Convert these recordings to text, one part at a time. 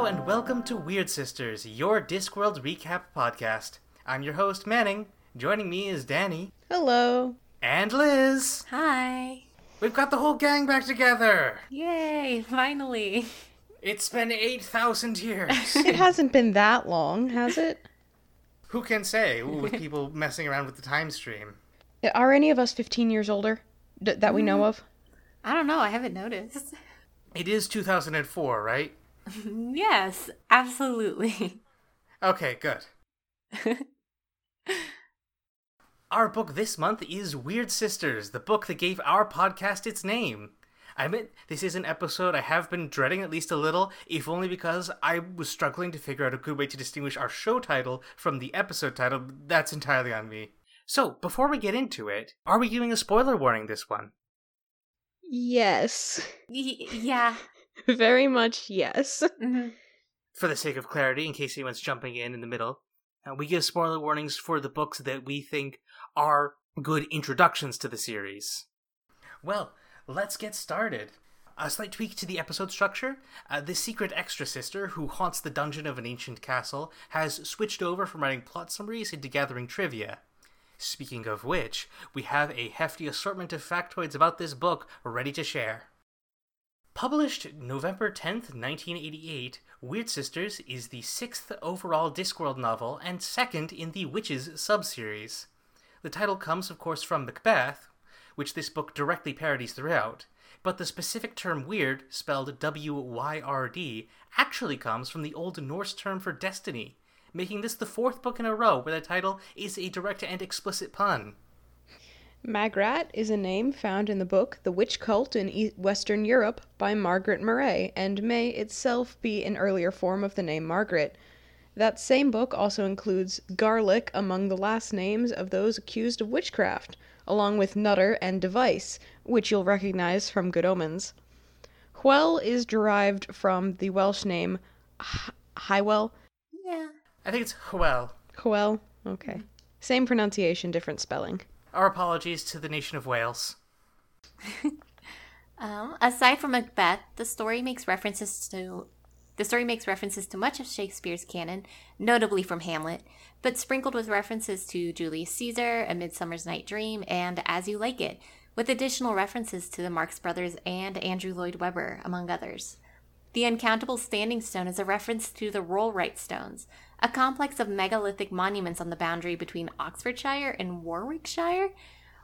Hello and welcome to Weird Sisters, your Discworld recap podcast. I'm your host, Manning. Joining me is Danny Hello. and Liz. Hi. We've got the whole gang back together. Yay, finally. It's been 8,000 years. It hasn't been that long, has it? Who can say with people messing around with the time stream? Are any of us 15 years older d- that we know mm. of? I don't know, I haven't noticed. It is 2004, right? yes, absolutely. Okay, good. Our book this month is Wyrd Sisters, the book that gave our podcast its name. I admit this is an episode I have been dreading at least a little, if only because I was struggling to figure out a good way to distinguish our show title from the episode title. That's entirely on me. So, before we get into it, are we giving a spoiler warning this one? Yes. Y- yeah. Very much yes. Mhm. For the sake of clarity, in case anyone's jumping in in the middle, uh, we give spoiler warnings for the books that we think are good introductions to the series. Well, let's get started. A slight tweak to the episode structure. Uh, the secret extra sister, who haunts the dungeon of an ancient castle, has switched over from writing plot summaries into gathering trivia. Speaking of which, we have a hefty assortment of factoids about this book ready to share. Published November 10th, 1988, Wyrd Sisters is the sixth overall Discworld novel and second in the Witches subseries. The title comes, of course, from Macbeth, which this book directly parodies throughout, but the specific term wyrd, spelled W Y R D, actually comes from the Old Norse term for destiny, making this the fourth book in a row where the title is a direct and explicit pun. Magrat is a name found in the book The Witch Cult in e- Western Europe by Margaret Murray and may itself be an earlier form of the name Margaret. That same book also includes Garlick among the last names of those accused of witchcraft, along with Nutter and Device, which you'll recognize from Good Omens. Hwel is derived from the Welsh name H- Hywel. Yeah. I think it's well. Hwel? Okay. Same pronunciation, different spelling. Our apologies to the nation of Wales. Um, aside from Macbeth, the story makes references to the story makes references to much of Shakespeare's canon, notably from Hamlet, but sprinkled with references to Julius Caesar, A Midsummer's Night Dream, and As You Like It, with additional references to the Marx Brothers and Andrew Lloyd Webber, among others. The uncountable standing stone is a reference to the Rollright Stones, a complex of megalithic monuments on the boundary between Oxfordshire and Warwickshire,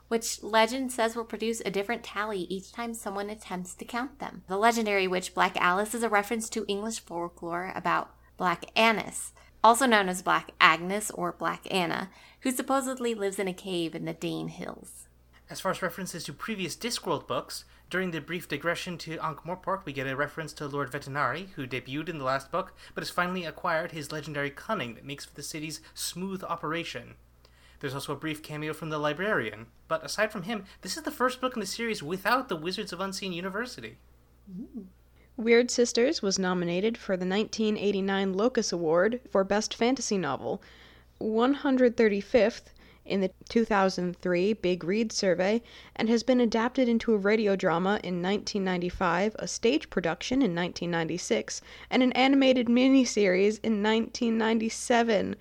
which legend says will produce a different tally each time someone attempts to count them. The legendary witch Black Aliss is a reference to English folklore about Black Annis, also known as Black Agnes or Black Anna, who supposedly lives in a cave in the Dane Hills. As far as references to previous Discworld books, during the brief digression to Ankh Morpork, we get a reference to Lord Vetinari, who debuted in the last book, but has finally acquired his legendary cunning that makes for the city's smooth operation. There's also a brief cameo from the librarian, but aside from him, this is the first book in the series without the Wizards of Unseen University. Wyrd Sisters was nominated for the 1989 Locus Award for Best Fantasy Novel, 135th in the 2003 Big Read Survey, and has been adapted into a radio drama in 1995, a stage production in 1996, and an animated miniseries in 1997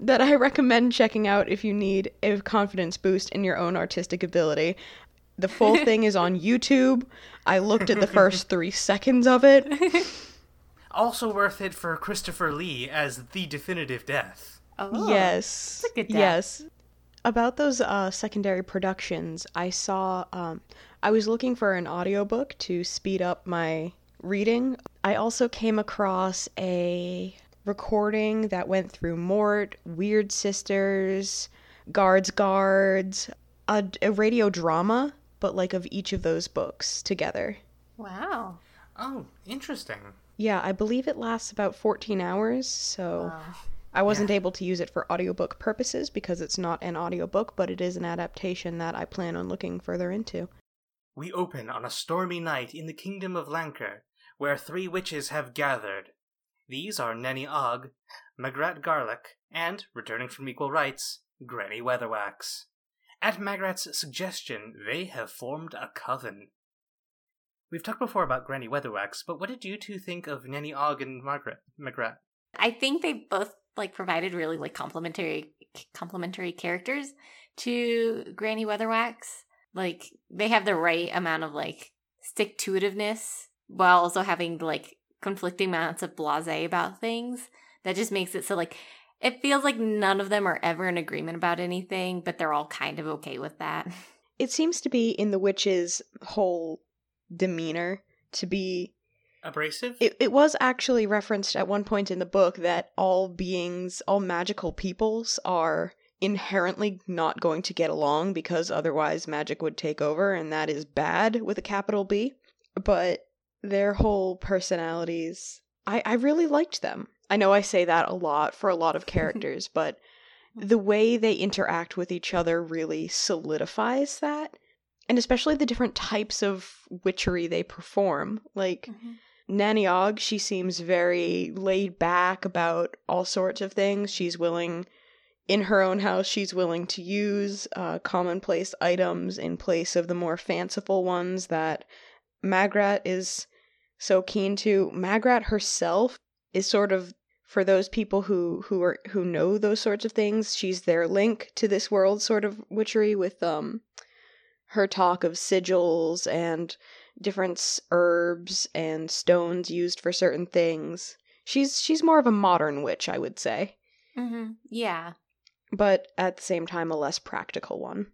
that I recommend checking out if you need a confidence boost in your own artistic ability. The full thing is on YouTube. I looked at the first three seconds of it. Also worth it for Christopher Lee as the definitive death. Oh, yes. a good death. yes. About those uh, secondary productions, I saw. Um, I was looking for an audiobook to speed up my reading. I also came across a recording that went through Mort, Wyrd Sisters, Guards Guards, a, a radio drama, but like of each of those books together. Wow. Oh, interesting. Yeah, I believe it lasts about 14 hours, so I wasn't able to use it for audiobook purposes because it's not an audiobook, but it is an adaptation that I plan on looking further into. We open on a stormy night in the kingdom of Lancre, where three witches have gathered. These are Nanny Ogg, Magrat Garlick, and, returning from Equal Rites, Granny Weatherwax. At Magrat's suggestion, they have formed a coven. We've talked before about Granny Weatherwax, but what did you two think of Nanny Ogg and Margaret Magrat? I think they both like provided really like complementary complementary characters to Granny Weatherwax. Like they have the right amount of like stick to itiveness while also having like conflicting amounts of blase about things. That just makes it so like it feels like none of them are ever in agreement about anything, but they're all kind of okay with that. It seems to be in the witch's whole demeanor to be Abrasive? It, it was actually referenced at one point in the book that all beings, all magical peoples are inherently not going to get along because otherwise magic would take over, and that is bad with a capital B. But their whole personalities, I, I really liked them. I know I say that a lot for a lot of characters, but the way they interact with each other really solidifies that. And especially the different types of witchery they perform. Like, mm-hmm. Nanny Ogg, she seems very laid back about all sorts of things. She's willing, in her own house, she's willing to use uh, commonplace items in place of the more fanciful ones that Magrat is so keen to. Magrat herself is sort of for those people who who are who know those sorts of things. She's their link to this world, sort of witchery with um her talk of sigils and different herbs and stones used for certain things. She's she's more of a modern witch, I would say, Mm-hmm. Yeah. but at the same time a less practical one.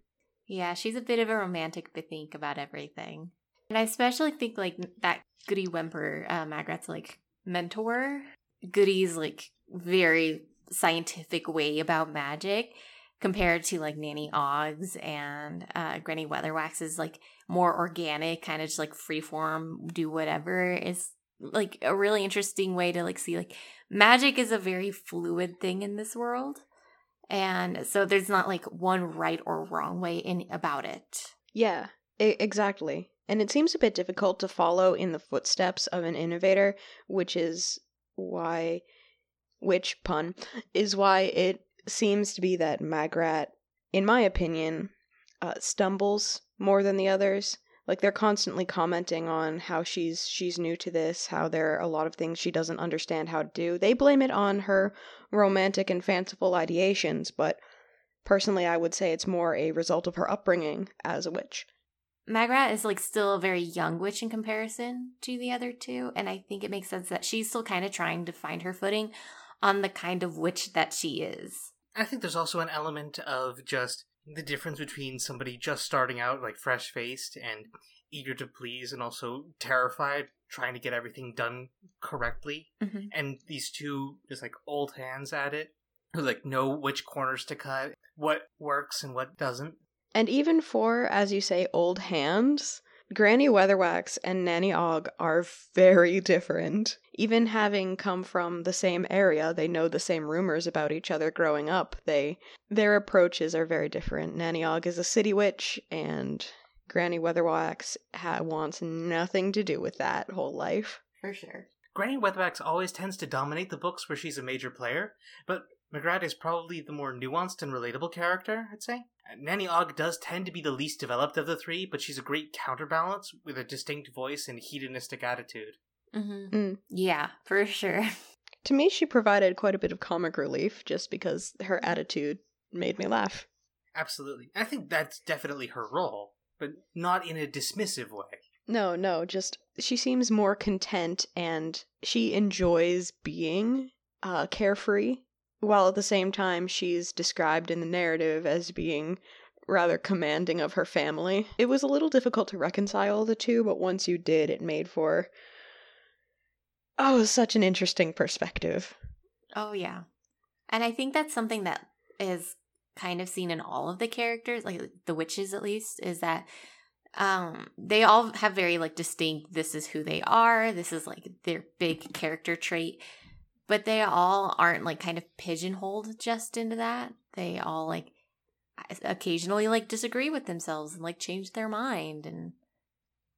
Yeah, she's a bit of a romantic I think about everything. And I especially think like that Goodie Whemper, uh, Magrat's like mentor. Goodie's like very scientific way about magic compared to like Nanny Oggs and uh, Granny Weatherwax's like more organic, kind of just like freeform, do whatever is like a really interesting way to like see like magic is a very fluid thing in this world. And so there's not like one right or wrong way in about it. Yeah, e- exactly. And it seems a bit difficult to follow in the footsteps of an innovator, which is why, which pun, is why it seems to be that Magrat, in my opinion, uh, stumbles more than the others. Like they're constantly commenting on how she's she's new to this, how there are a lot of things she doesn't understand how to do. They blame it on her romantic and fanciful ideations, but personally I would say it's more a result of her upbringing as a witch. Magrat is like still a very young witch in comparison to the other two, and I think it makes sense that she's still kind of trying to find her footing on the kind of witch that she is. I think there's also an element of just the difference between somebody just starting out, like fresh faced and eager to please, and also terrified, trying to get everything done correctly, Mm-hmm. and these two just like old hands at it who like know which corners to cut, what works and what doesn't. And even for, as you say, old hands, Granny Weatherwax and Nanny Ogg are very different. Even having come from the same area, they know the same rumors about each other growing up. They their approaches are very different. Nanny Ogg is a city witch, and Granny Weatherwax ha- wants nothing to do with that whole life. For sure. Granny Weatherwax always tends to dominate the books where she's a major player, but Magrat is probably the more nuanced and relatable character, I'd say. Nanny Ogg does tend to be the least developed of the three, but she's a great counterbalance with a distinct voice and hedonistic attitude. Mm-hmm. Mm. Yeah, for sure. To me, she provided quite a bit of comic relief just because her attitude made me laugh. Absolutely. I think that's definitely her role, but not in a dismissive way. No, no, just she seems more content and she enjoys being uh, carefree, while at the same time she's described in the narrative as being rather commanding of her family. It was a little difficult to reconcile the two, but once you did, it made for oh, such an interesting perspective. Oh, yeah. And I think that's something that is kind of seen in all of the characters, like the witches at least, is that um they all have very like distinct this is who they are, this is like their big character trait, but they all aren't like kind of pigeonholed just into that. They all like occasionally like disagree with themselves and like change their mind and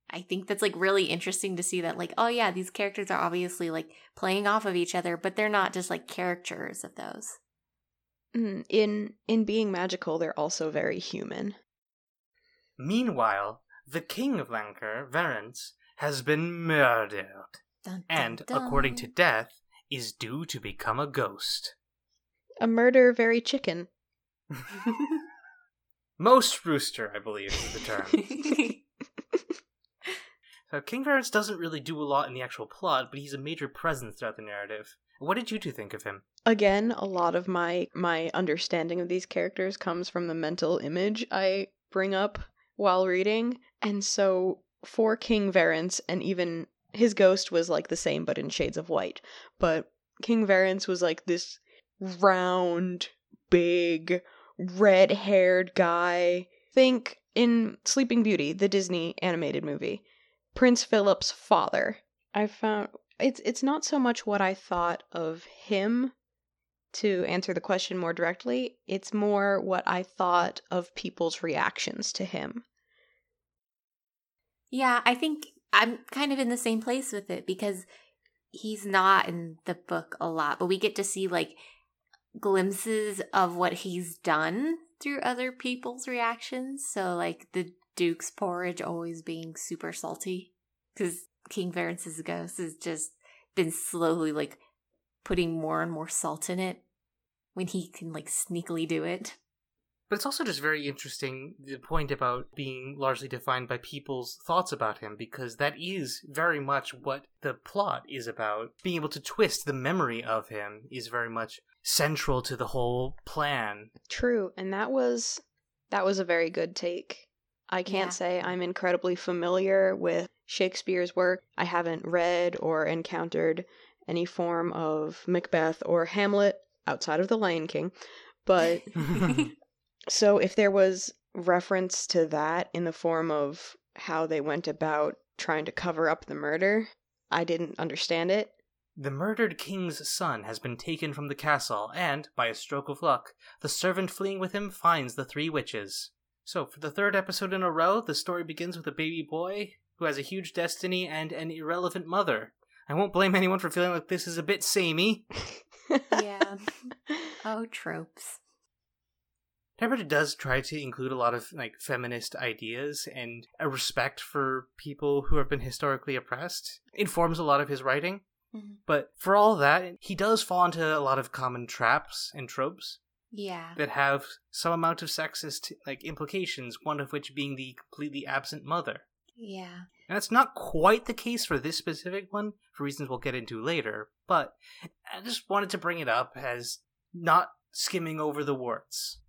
I think that's like really interesting to see that like oh yeah these characters are obviously like playing off of each other but they're not just like caricatures of those. Mm, In in being magical, they're also very human. Meanwhile, the king of Lancre, Verence, has been murdered, Dun, dun, and, dun. according to death, is due to become a ghost. A murder very chicken. Most rooster, I believe, is the term. so King Varys doesn't really do a lot in the actual plot, but he's a major presence throughout the narrative. What did you two think of him? Again, a lot of my my understanding of these characters comes from the mental image I bring up while reading. And so for King Verence and even his ghost was like the same but in shades of white. But King Verence was like this round, big, red-haired guy. Think in Sleeping Beauty, the Disney animated movie. Prince Philip's father. I found it's it's not so much what I thought of him to answer the question more directly, it's more what I thought of people's reactions to him. Yeah, I think I'm kind of in the same place with it because he's not in the book a lot, but we get to see like glimpses of what he's done through other people's reactions. So, like the Duke's porridge always being super salty because King Verence's ghost has just been slowly like putting more and more salt in it when he can like sneakily do it. But it's also just very interesting the point about being largely defined by people's thoughts about him, because that is very much what the plot is about. Being able to twist the memory of him is very much central to the whole plan. True, and that was that was a very good take. I can't Yeah. say I'm incredibly familiar with Shakespeare's work. I haven't read or encountered any form of Macbeth or Hamlet outside of The Lion King, but So if there was reference to that in the form of how they went about trying to cover up the murder, I didn't understand it. The murdered king's son has been taken from the castle, and, by a stroke of luck, the servant fleeing with him finds the three witches. So, for the third episode in a row, the story begins with a baby boy who has a huge destiny and an irrelevant mother. I won't blame anyone for feeling like this is a bit samey. yeah. Oh, tropes. Terry Pratchett does try to include a lot of like feminist ideas and a respect for people who have been historically oppressed. Informs a lot of his writing. Mhm. But for all that, he does fall into a lot of common traps and tropes Yeah. that have some amount of sexist like implications, one of which being the completely absent mother. Yeah. And that's not quite the case for this specific one, for reasons we'll get into later, but I just wanted to bring it up as not skimming over the warts.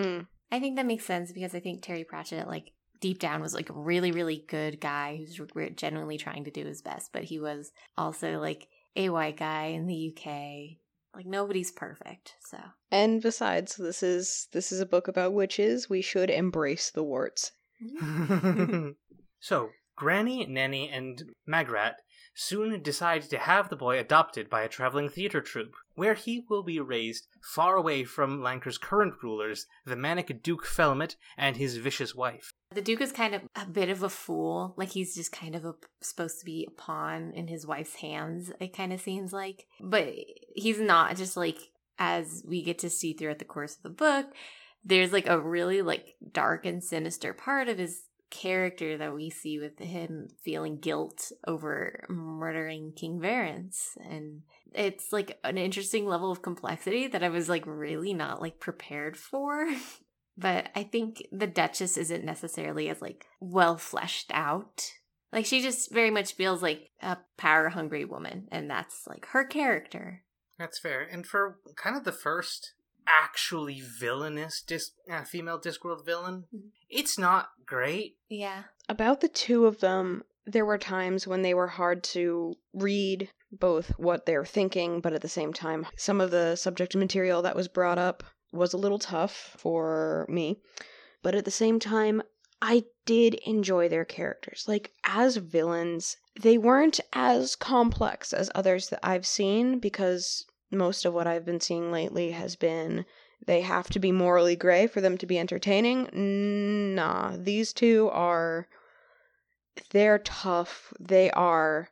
Mm. I think that makes sense because I think Terry Pratchett, like deep down, was like a really, really good guy who's re- genuinely trying to do his best, but he was also like a white guy in the UK. Like nobody's perfect, so And besides, this is this is a book about witches. We should embrace the warts. so, Granny, Nanny, and Magrat soon decide to have the boy adopted by a traveling theater troupe, where he will be raised far away from Lancre's current rulers, the manic Duke Felmet and his vicious wife. the Duke is kind of a bit of a fool. Like he's just kind of a, supposed to be a pawn in his wife's hands. It kind of seems like, but he's not. Just like as we get to see throughout the course of the book, there's like a really like dark and sinister part of his character that we see with him feeling guilt over murdering King Verence and it's like an interesting level of complexity that I was like really not like prepared for. but I think the Duchess isn't necessarily as like well fleshed out. Like she just very much feels like a power hungry woman and that's like her character. That's fair. And for kind of the first actually villainous dis- uh, female Discworld villain, Mhm. it's not great. Yeah. About the two of them, there were times when they were hard to read both what they're thinking, but at the same time, some of the subject material that was brought up was a little tough for me. But at the same time, I did enjoy their characters. Like, as villains, they weren't as complex as others that I've seen because most of what I've been seeing lately has been they have to be morally gray for them to be entertaining. Nah, these two are they're tough. They are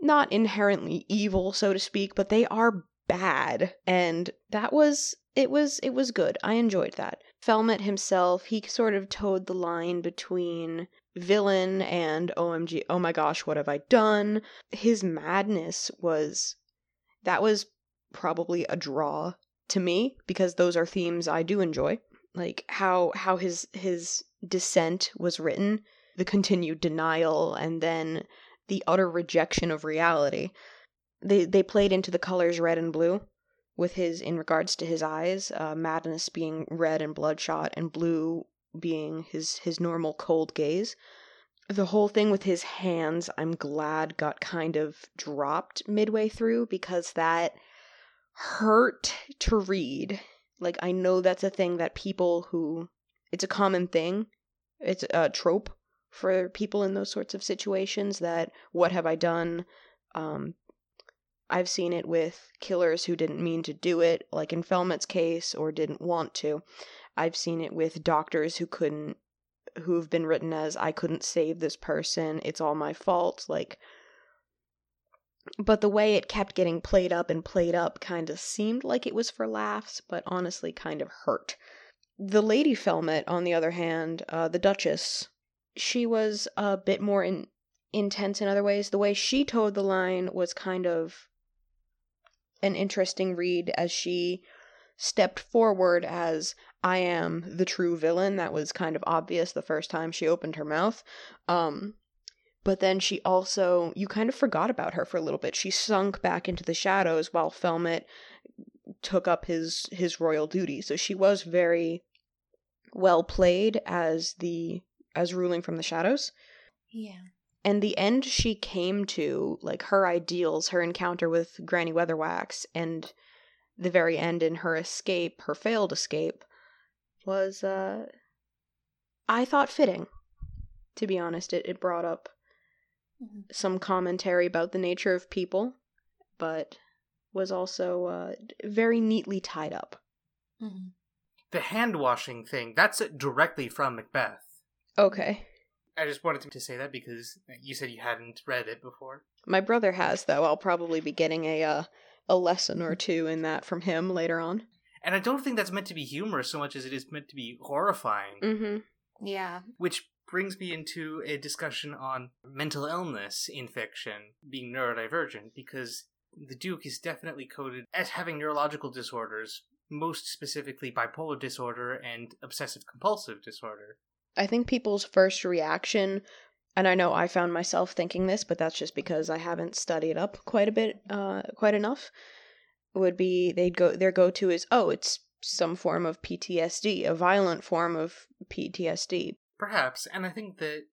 not inherently evil, so to speak, but they are bad. And that was it was it was good. I enjoyed that. Felmet himself, he sort of towed the line between villain and OMG, oh my gosh, what have I done? His madness was that was probably a draw to me because those are themes I do enjoy. Like how how his his descent was written, the continued denial and then the utter rejection of reality. They they played into the colors red and blue with his in regards to his eyes, uh, madness being red and bloodshot and blue being his his normal cold gaze. The whole thing with his hands, I'm glad got kind of dropped midway through because that hurt to read. Like I know that's a thing that people who it's a common thing. It's a trope for people in those sorts of situations that what have I done? Um, I've seen it with killers who didn't mean to do it, like in Felmet's case, or didn't want to. I've seen it with doctors who couldn't, who've been written as, I couldn't save this person, it's all my fault. Like, but the way it kept getting played up and played up kind of seemed like it was for laughs, but honestly kind of hurt. The Lady Felmet, on the other hand, uh, the Duchess, she was a bit more in, intense in other ways. The way she towed the line was kind of an interesting read as she stepped forward as I am the true villain. That was kind of obvious the first time she opened her mouth. Um, but then she also, you kind of forgot about her for a little bit. She sunk back into the shadows while Felmet took up his his royal duty. So she was very well played as the as ruling from the shadows. Yeah. And the end she came to, like her ideals, her encounter with Granny Weatherwax, and the very end in her escape, her failed escape, was uh I thought fitting. To be honest, it, it brought up Mhm. some commentary about the nature of people, but was also uh, very neatly tied up. Mhm. The hand washing thing, that's directly from Macbeth. Okay. I just wanted to say that because you said you hadn't read it before. My brother has, though. I'll probably be getting a uh, a lesson or two in that from him later on. And I don't think that's meant to be humorous so much as it is meant to be horrifying. Mm-hmm. Yeah. Which brings me into a discussion on mental illness in fiction being neurodivergent, because the Duke is definitely coded as having neurological disorders, most specifically bipolar disorder and obsessive compulsive disorder. I think people's first reaction, and I know I found myself thinking this, but that's just because I haven't studied up quite a bit, uh, quite enough, would be they'd go their go to is oh it's some form of PTSD, a violent form of PTSD. Perhaps, and I think that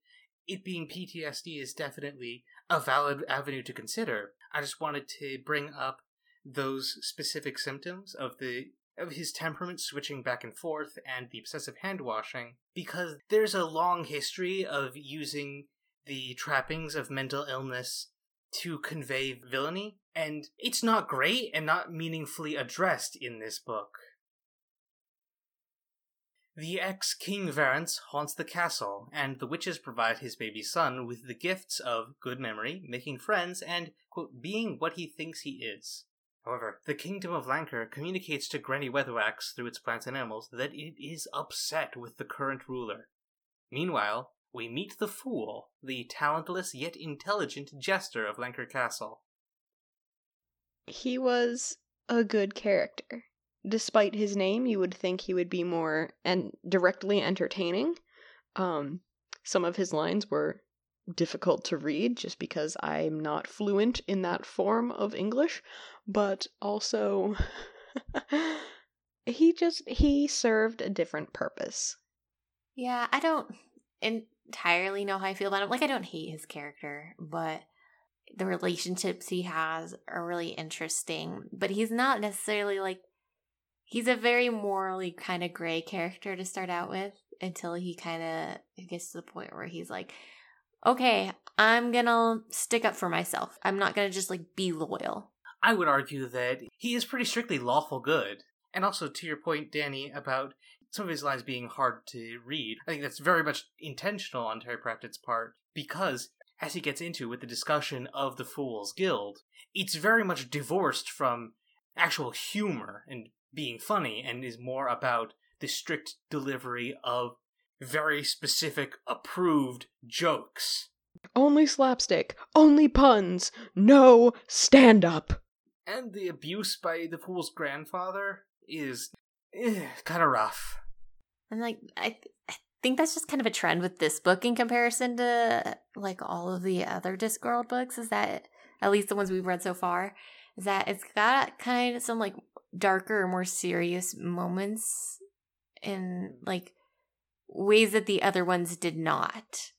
it being PTSD is definitely a valid avenue to consider. I just wanted to bring up those specific symptoms of the of his temperament switching back and forth and the obsessive hand washing because there's a long history of using the trappings of mental illness to convey villainy and it's not great and not meaningfully addressed in this book. The ex King Verence haunts the castle, and the witches provide his baby son with the gifts of good memory, making friends, and, quote, being what he thinks he is. However, the Kingdom of Lancre communicates to Granny Weatherwax through its plants and animals that it is upset with the current ruler. Meanwhile, we meet the Fool, the talentless yet intelligent jester of Lancre Castle. He was a good character. Despite his name, you would think he would be more and directly entertaining. Um, some of his lines were difficult to read just because I'm not fluent in that form of English, but also he just he served a different purpose. Yeah, I don't entirely know how I feel about him. Like, I don't hate his character, but the relationships he has are really interesting. But he's not necessarily like, he's a very morally kind of gray character to start out with until he kind of gets to the point where he's like, okay, I'm gonna stick up for myself. I'm not gonna just like be loyal. I would argue that he is pretty strictly lawful good. And also, to your point, Danny, about some of his lines being hard to read, I think that's very much intentional on Terry Pratchett's part, because as he gets into with the discussion of the Fool's Guild, it's very much divorced from actual humor and being funny, and is more about the strict delivery of very specific, approved jokes. Only slapstick, only puns, no stand up. And the abuse by the fool's grandfather is eh, kind of rough. And like I, th- I think that's just kind of a trend with this book in comparison to like all of the other Discworld books. Is that at least the ones we've read so far? Is that it's got kind of some like darker, more serious moments in like ways that the other ones did not.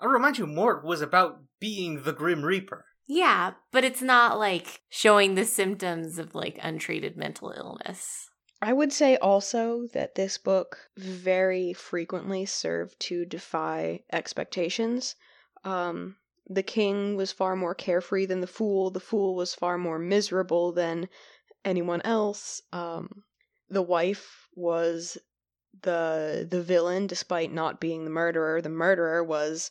I'll remind you, Mort was about being the Grim Reaper. Yeah, but it's not like showing the symptoms of like untreated mental illness. I would say also that this book very frequently served to defy expectations. Um, the king was far more carefree than the fool. The fool was far more miserable than anyone else. Um, the wife was the the villain, despite not being the murderer. The murderer was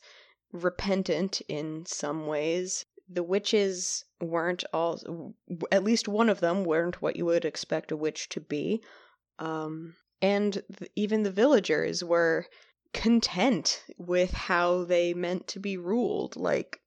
repentant in some ways. The witches weren't all, at least one of them weren't what you would expect a witch to be. Um, and th- even the villagers were content with how they meant to be ruled. Like,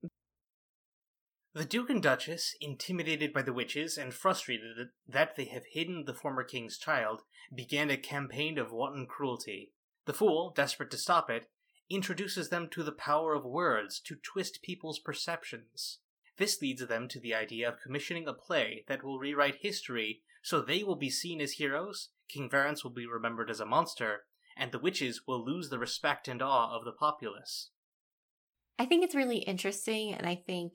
The Duke and Duchess, intimidated by the witches and frustrated that they have hidden the former king's child, began a campaign of wanton cruelty. The fool, desperate to stop it, introduces them to the power of words to twist people's perceptions. This leads them to the idea of commissioning a play that will rewrite history so they will be seen as heroes, King Verence will be remembered as a monster, and the witches will lose the respect and awe of the populace. I think it's really interesting, and I think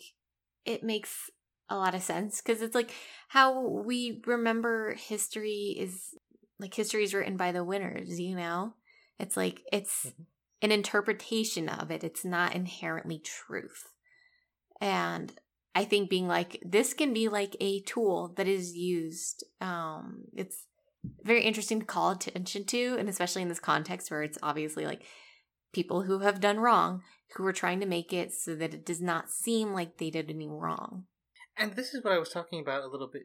it makes a lot of sense because it's like how we remember history is like history is written by the winners, you know? It's like it's mm-hmm. an interpretation of it, it's not inherently truth. And I think being like this can be like a tool that is used. Um, it's very interesting to call attention to, and especially in this context where it's obviously like people who have done wrong who are trying to make it so that it does not seem like they did any wrong. And this is what I was talking about a little bit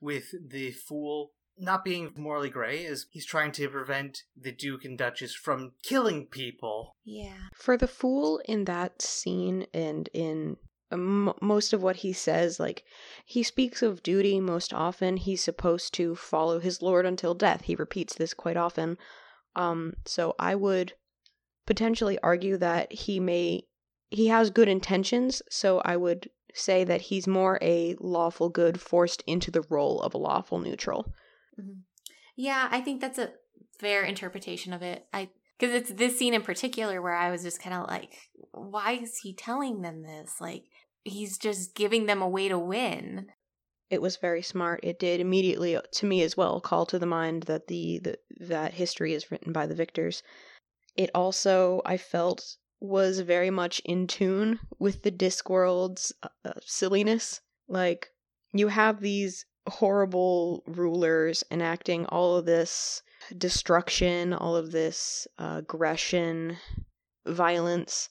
with the fool not being morally gray is he's trying to prevent the duke and duchess from killing people. Yeah. For the fool in that scene and in m- most of what he says like he speaks of duty most often. He's supposed to follow his lord until death. He repeats this quite often. Um so i would potentially argue that he may he has good intentions so i would say that he's more a lawful good forced into the role of a lawful neutral mm-hmm. yeah i think that's a fair interpretation of it i because it's this scene in particular where I was just kind of like, why is he telling them this? Like, he's just giving them a way to win. It was very smart. It did immediately, uh, to me as well, call to the mind that the, the that history is written by the victors. It also, I felt, was very much in tune with the Discworld's uh, uh, silliness. Like, you have these horrible rulers enacting all of this destruction, all of this uh, aggression, violence,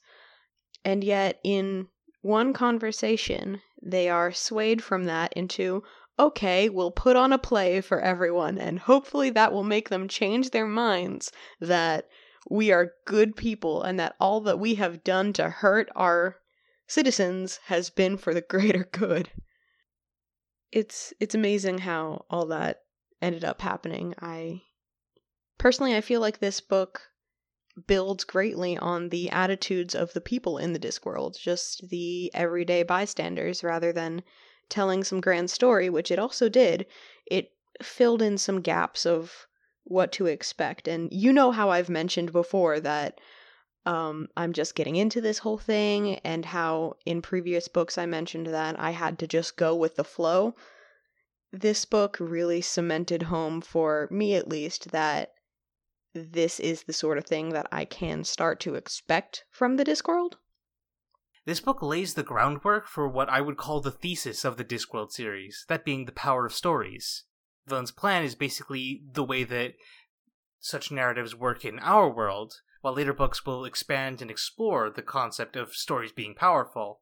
and yet in one conversation, they are swayed from that into, okay, we'll put on a play for everyone, and hopefully that will make them change their minds that we are good people and that all that we have done to hurt our citizens has been for the greater good. It's it's amazing how all that ended up happening. I personally I feel like this book builds greatly on the attitudes of the people in the Discworld, just the everyday bystanders, rather than telling some grand story, which it also did. It filled in some gaps of what to expect. And you know how I've mentioned before that um, I'm just getting into this whole thing, and how in previous books I mentioned that I had to just go with the flow. This book really cemented home, for me at least, that this is the sort of thing that I can start to expect from the Discworld. This book lays the groundwork for what I would call the thesis of the Discworld series, that being the power of stories. Villain's plan is basically the way that such narratives work in our world, while later books will expand and explore the concept of stories being powerful.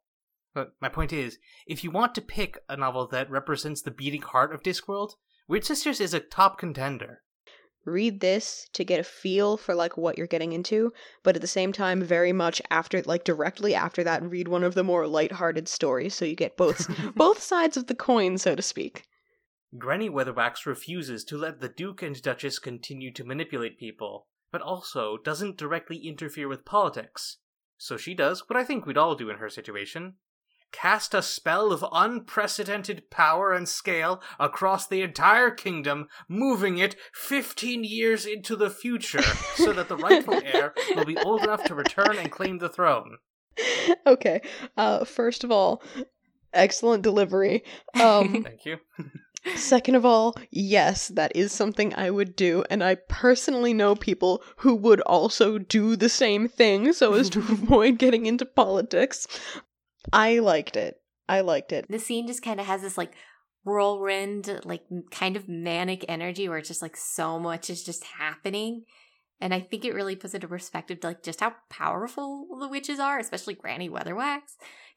But my point is, if you want to pick a novel that represents the beating heart of Discworld, Wyrd Sisters is a top contender read this to get a feel for like what you're getting into, but at the same time very much after like directly after that read one of the more light-hearted stories so you get both both sides of the coin so to speak. Granny Weatherwax refuses to let the Duke and Duchess continue to manipulate people, but also doesn't directly interfere with politics. So she does what I think we'd all do in her situation cast a spell of unprecedented power and scale across the entire kingdom, moving it 15 years into the future so that the rightful heir will be old enough to return and claim the throne. Okay. Uh first of all, excellent delivery. Um Thank you. Second of all, yes, that is something I would do, and I personally know people who would also do the same thing so as to avoid getting into politics. I liked it. I liked it. The scene just kind of has this like whirlwind, like kind of manic energy where it's just like so much is just happening. And I think it really puts into perspective like just how powerful the witches are, especially Granny Weatherwax,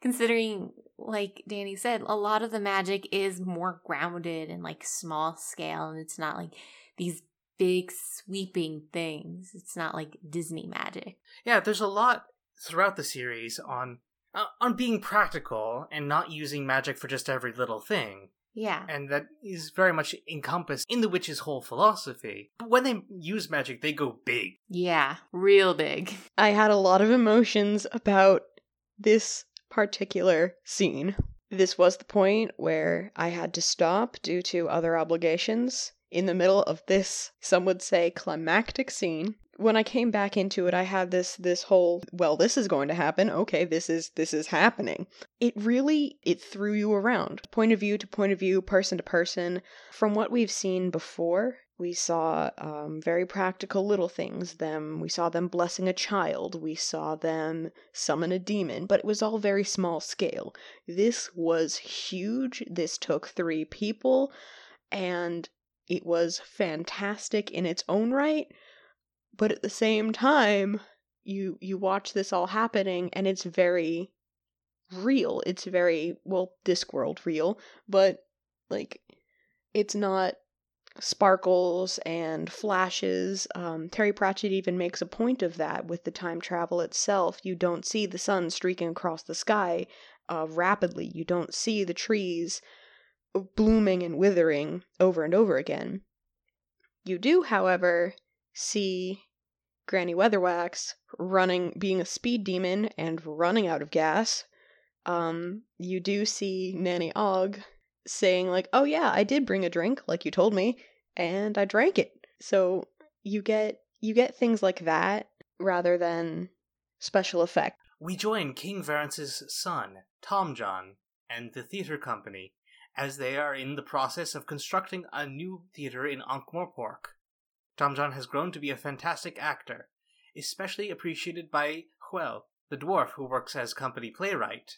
considering, like Danny said, a lot of the magic is more grounded and like small scale, and it's not like these big sweeping things. It's not like Disney magic. Yeah, there's a lot throughout the series on uh, on being practical and not using magic for just every little thing. Yeah. And that is very much encompassed in the witch's whole philosophy. But when they use magic, they go big. Yeah, real big. I had a lot of emotions about this particular scene. This was the point where I had to stop due to other obligations in the middle of this, some would say, climactic scene. When I came back into it, I had this this whole, well, this is going to happen. Okay, this is this is happening. It really it threw you around, point of view to point of view, person to person. From what we've seen before, we saw um, very practical little things. Them, we saw them blessing a child. We saw them summon a demon, but it was all very small scale. This was huge. This took three people, and it was fantastic in its own right. But at the same time, you you watch this all happening, and it's very real. It's very well, Discworld real, but like it's not sparkles and flashes. Um, Terry Pratchett even makes a point of that with the time travel itself. You don't see the sun streaking across the sky uh, rapidly, you don't see the trees blooming and withering over and over again. You do, however, see Granny Weatherwax running, being a speed demon and running out of gas. Um, you do see Nanny Ogg saying like, "Oh yeah, I did bring a drink like you told me, and I drank it." So you get you get things like that rather than special effect. We join King Verence's son, Tomjon, and the theater company as they are in the process of constructing a new theater in Ankh-Morpork. Tomjon has grown to be a fantastic actor, especially appreciated by Hwel, the dwarf who works as company playwright.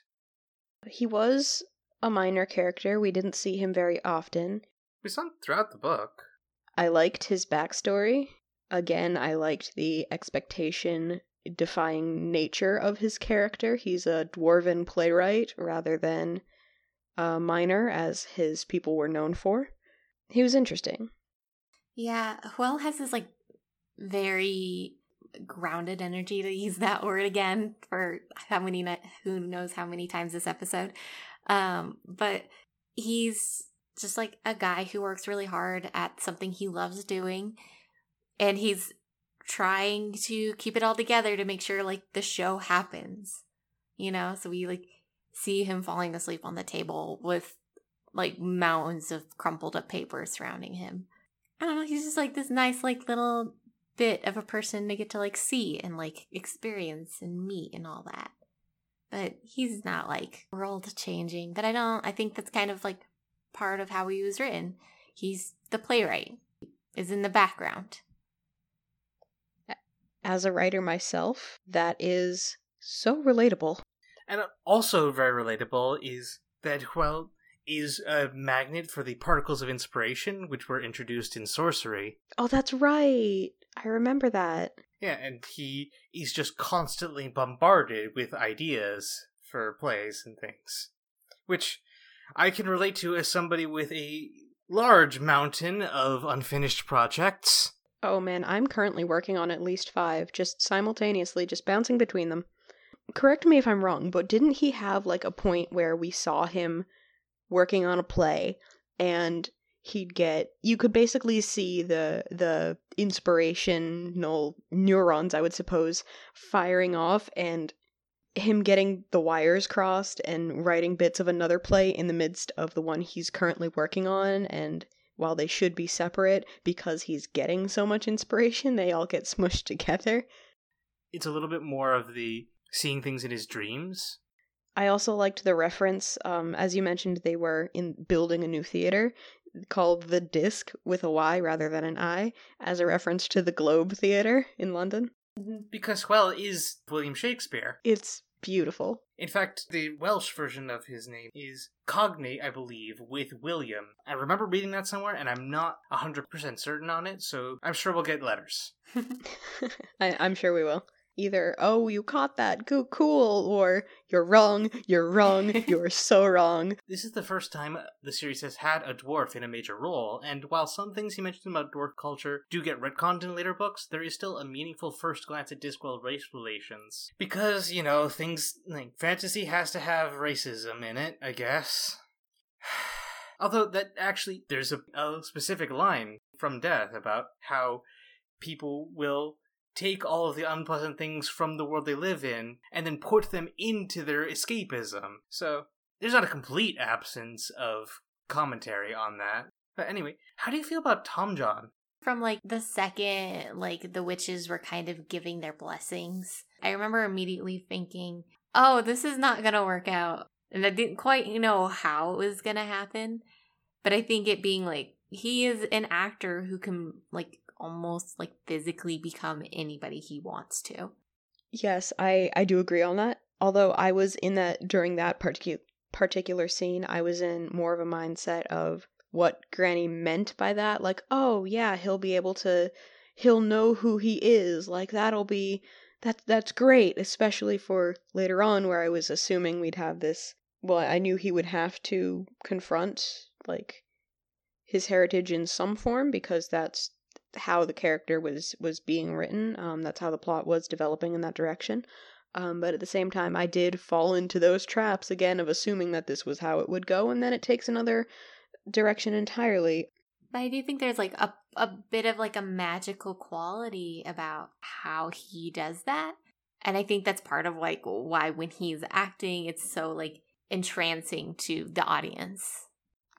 He was a minor character. We didn't see him very often. We saw him throughout the book. I liked his backstory. Again, I liked the expectation defying nature of his character. He's a dwarven playwright rather than a miner, as his people were known for. He was interesting. Yeah, Hwel has this like very grounded energy to use that word again for how many who knows how many times this episode. Um, but he's just like a guy who works really hard at something he loves doing and he's trying to keep it all together to make sure like the show happens. You know, so we like see him falling asleep on the table with like mounds of crumpled up paper surrounding him. I don't know, he's just like this nice like little bit of a person to get to like see and like experience and meet and all that. But he's not like world changing. But I don't I think that's kind of like part of how he was written. He's the playwright, is in the background. As a writer myself, that is so relatable. And also very relatable is that, Hwel, is a magnet for the particles of inspiration, which were introduced in Sourcery. Oh, that's right. I remember that. Yeah, and he is just constantly bombarded with ideas for plays and things, which I can relate to as somebody with a large mountain of unfinished projects. Oh man, I'm currently working on at least five, just simultaneously, just bouncing between them. Correct me if I'm wrong, but didn't he have like a point where we saw him working on a play and he'd get you could basically see the the inspirational neurons i would suppose firing off and him getting the wires crossed and writing bits of another play in the midst of the one he's currently working on. And while they should be separate because he's getting so much inspiration they all get smushed together. It's a little bit more of the seeing things in his dreams. I also liked the reference. Um, as you mentioned, they were in building a new theater called the Disc with a Y rather than an I, as a reference to the Globe Theater in London. Because Hwel is William Shakespeare. It's beautiful. In fact, the Welsh version of his name is cognate, I believe, with William. I remember reading that somewhere, and I'm not 100% certain on it, so I'm sure we'll get letters. I, I'm sure we will. Either, oh, you caught that, go cool, or you're wrong, you're wrong, you're so wrong. This is the first time the series has had a dwarf in a major role, and while some things he mentioned about dwarf culture do get retconned in later books, there is still a meaningful first glance at Discworld race relations. Because, you know, things like fantasy has to have racism in it, I guess. Although that actually there's a, a specific line from Death about how people will take all of the unpleasant things from the world they live in and then put them into their escapism. So there's not a complete absence of commentary on that. But anyway, how do you feel about Tomjon? From like the second, like the witches were kind of giving their blessings, I remember immediately thinking, oh, this is not going to work out. And I didn't quite know how it was going to happen. But I think it being like, he is an actor who can like almost like physically become anybody he wants to. Yes, I, I do agree on that. Although I was in that during that particular particular scene, I was in more of a mindset of what Granny meant by that. Like, oh yeah, he'll be able to he'll know who he is. Like that'll be that that's great, especially for later on where I was assuming we'd have this well, I knew he would have to confront like his heritage in some form because that's how the character was was being written. Um, that's how the plot was developing in that direction. Um, but at the same time, I did fall into those traps again of assuming that this was how it would go, and then it takes another direction entirely. But I do think there's like a a bit of like a magical quality about how he does that. And I think that's part of like why when he's acting it's so like entrancing to the audience.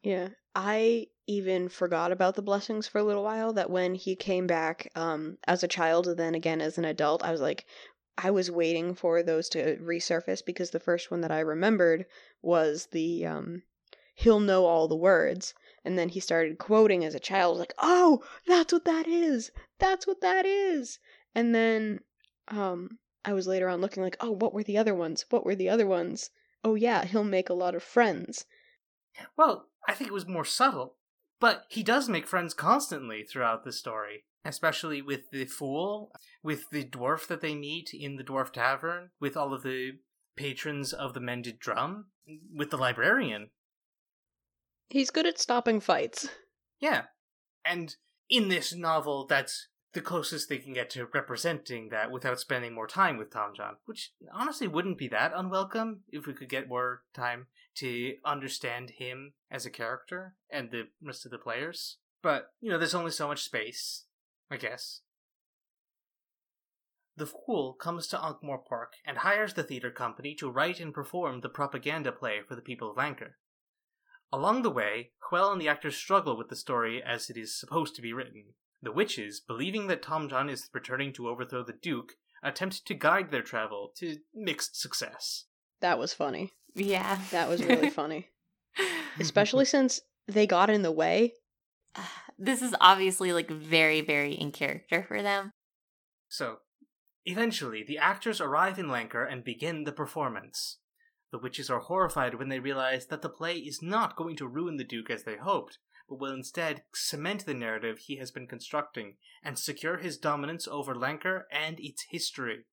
Yeah. I even forgot about the blessings for a little while that when he came back um as a child and then again as an adult, I was like I was waiting for those to resurface because the first one that I remembered was the um he'll know all the words. And then he started quoting as a child like oh that's what that is. That's what that is. And then um i was later on looking like oh what were the other ones? What were the other ones? Oh yeah he'll make a lot of friends. Well, I think it was more subtle, but he does make friends constantly throughout the story, especially with the fool, with the dwarf that they meet in the dwarf tavern, with all of the patrons of the mended drum, with the librarian. he's good at stopping fights Yeah. And in this novel, that's the closest they can get to representing that without spending more time with Tomjon, which honestly wouldn't be that unwelcome if we could get more time to understand him as a character and the rest of the players. But, you know, there's only so much space, I guess. The Fool comes to Ankh-Morpork Park and hires the theater company to write and perform the propaganda play for the people of Lancre. Along the way, Hwel and the actors struggle with the story as it is supposed to be written. The witches, believing that Tomjon is returning to overthrow the Duke, attempt to guide their travel to mixed success. That was funny Yeah. that was really funny especially since they got in the way this is obviously like very very in character for them. So, eventually, the actors arrive in Lancre and begin the performance. The witches are horrified when they realize that the play is not going to ruin the Duke as they hoped, but will instead cement the narrative he has been constructing and secure his dominance over Lancre and its history.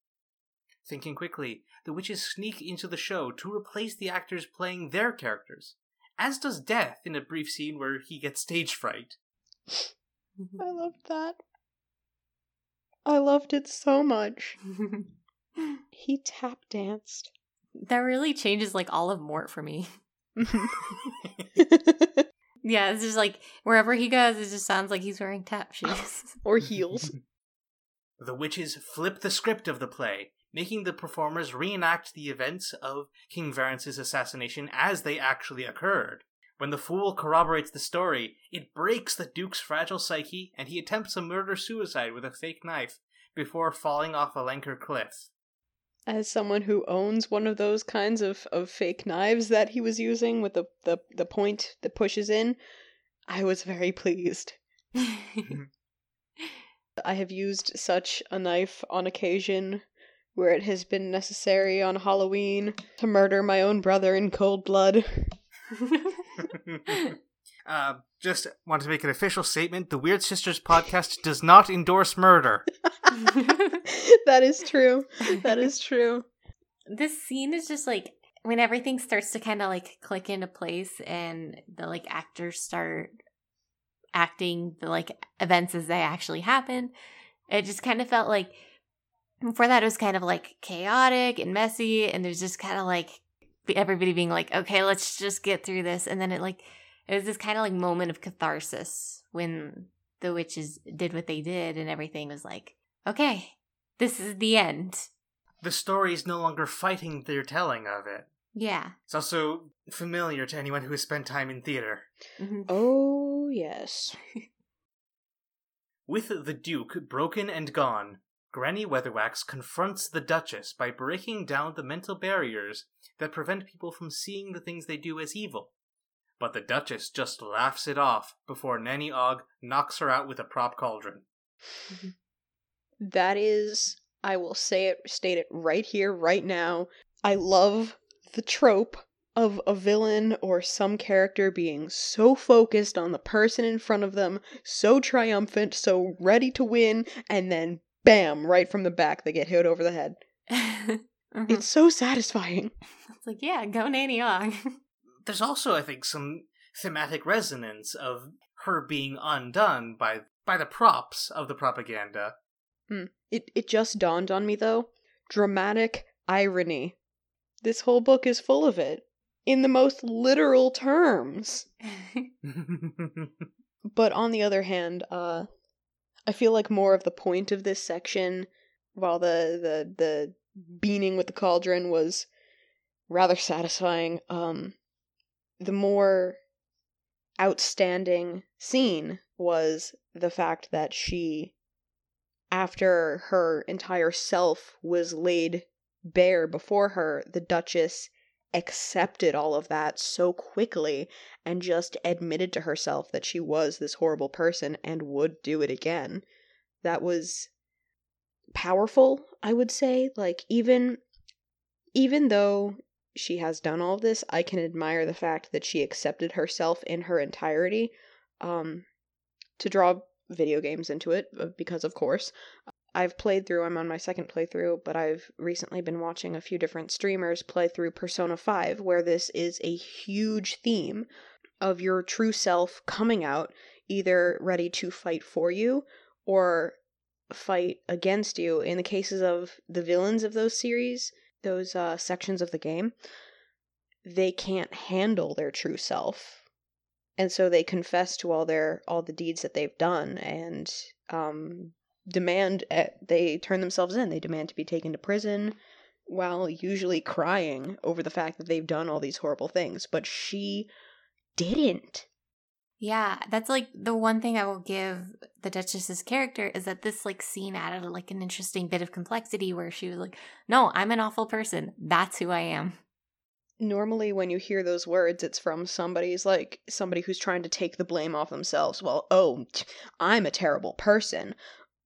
Thinking quickly, the witches sneak into the show to replace the actors playing their characters, as does Death in a brief scene where he gets stage fright. i loved that I loved it so much. He tap danced. that really changes like all of Mort for me. Yeah, it's just like wherever he goes, it just sounds like he's wearing tap shoes. or heels. The witches flip the script of the play, making the performers reenact the events of King Verence's assassination as they actually occurred. When the fool corroborates the story, it breaks the Duke's fragile psyche, and he attempts a murder suicide with a fake knife before falling off a Lancre cliff. As someone who owns one of those kinds of, of fake knives that he was using with the, the, the point that pushes in, I was very pleased. I have used such a knife on occasion where it has been necessary on Halloween to murder my own brother in cold blood. uh, just want to make an official statement the Weird Sisters podcast does not endorse murder. that is true. That is true. this scene is just like when everything starts to kind of like click into place and the like actors start acting the like events as they actually happen. It just kind of felt like before that it was kind of like chaotic and messy and there's just kind of like everybody being like okay let's just get through this and then it like it was this kind of like moment of catharsis when the witches did what they did and everything was like okay this is the end The story is no longer fighting their telling of it. yeah It's also familiar to anyone who has spent time in theater. Mhm. Oh, yes. With the Duke broken and gone, Granny Weatherwax confronts the Duchess by breaking down the mental barriers that prevent people from seeing the things they do as evil. But the Duchess just laughs it off before Nanny Ogg knocks her out with a prop cauldron. Mm-hmm. That is, I will say it, state it right here, right now. I love the trope of a villain or some character being so focused on the person in front of them, so triumphant, so ready to win, and then bam, right from the back, they get hit over the head. Mhm. It's so satisfying. It's like, yeah, go Nanny Ogg. There's also, I think, some thematic resonance of her being undone by by the props of the propaganda. It it just dawned on me though. Dramatic irony. This whole book is full of it. In the most literal terms. But on the other hand, uh I feel like more of the point of this section, while the the the beaning with the cauldron was rather satisfying, um the more outstanding scene was the fact that she after her entire self was laid bare before her, the Duchess accepted all of that so quickly and just admitted to herself that she was this horrible person and would do it again. That was powerful, I would say. Like even even though she has done all this, I can admire the fact that she accepted herself in her entirety. Um to draw video games into it uh, because of course I've played through I'm on my second playthrough but I've recently been watching a few different streamers play through Persona 5 where this is a huge theme of your true self coming out either ready to fight for you or fight against you. In the cases of the villains of those series those uh, sections of the game they can't handle their true self. And so they confess to all their all the deeds that they've done and um demand uh, they turn themselves in. They demand to be taken to prison while usually crying over the fact that they've done all these horrible things. But she didn't. Yeah, that's like the one thing I will give the Duchess's character is that this like scene added like an interesting bit of complexity where she was like, "No, I'm an awful person. That's who I am." normally when you hear those words it's from somebody's like somebody who's trying to take the blame off themselves. Well oh I'm a terrible person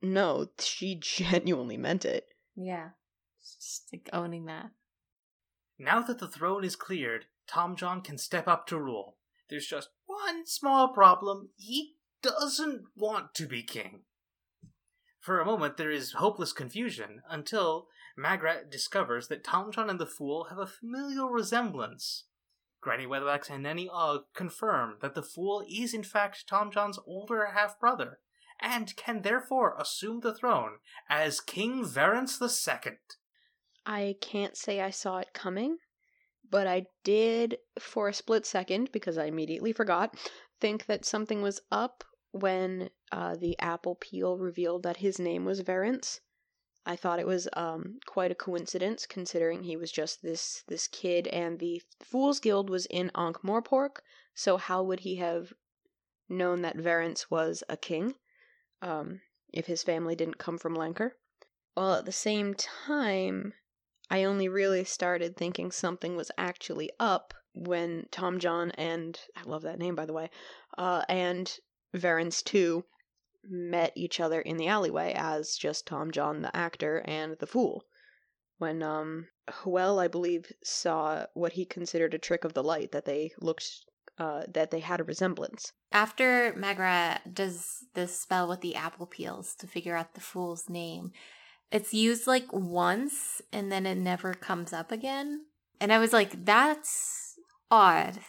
no she genuinely meant it Yeah, just like owning that. Now that the throne is cleared, Tomjon can step up to rule. There's just one small problem. He doesn't want to be king. For a moment, there is hopeless confusion until Magrat discovers that Tomjon and the Fool have a familial resemblance. Granny Weatherwax and Nanny Ogg confirm that the Fool is in fact Tomjon's older half brother, and can therefore assume the throne as King Verence II. I can't say I saw it coming, but I did, for a split second, because I immediately forgot, think that something was up when uh, the apple peel revealed that his name was Verence. I thought it was um, quite a coincidence, considering he was just this this kid, and the Fool's Guild was in Ankh Morpork. So how would he have known that Verence was a king, um, if his family didn't come from Lancre? While at the same time, I only really started thinking something was actually up when Tomjon and I love that name by the way, uh, and Verence too met each other in the alleyway as just Tomjon the actor and the fool. When um Hwel, I believe, saw what he considered a trick of the light that they looked uh, that they had a resemblance. After Magrat does this spell with the apple peels to figure out the fool's name, it's used like once and then it never comes up again. And I was like, that's odd.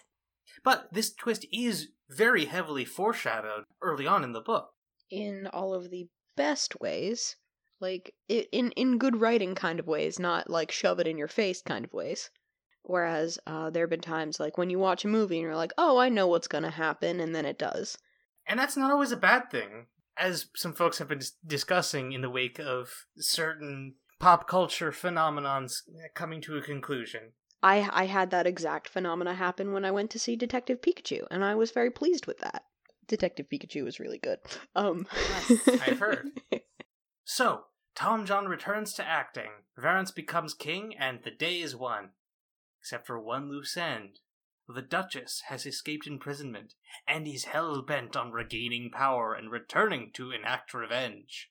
But this twist is very heavily foreshadowed early on in the book. In all of the best ways, like in in good writing kind of ways, not like shove it in your face kind of ways. Whereas uh, there have been times like when you watch a movie and you're like, oh, I know what's going to happen, and then it does. And that's not always a bad thing. As some folks have been discussing in the wake of certain pop culture phenomenons coming to a conclusion. I I had that exact phenomena happen when I went to see Detective Pikachu, and I was very pleased with that. Detective Pikachu was really good. Um, Yes, I've heard. So, Tomjon returns to acting, Verence becomes king, and the day is won. Except for one loose end. The Duchess has escaped imprisonment, and is hell bent on regaining power and returning to enact revenge.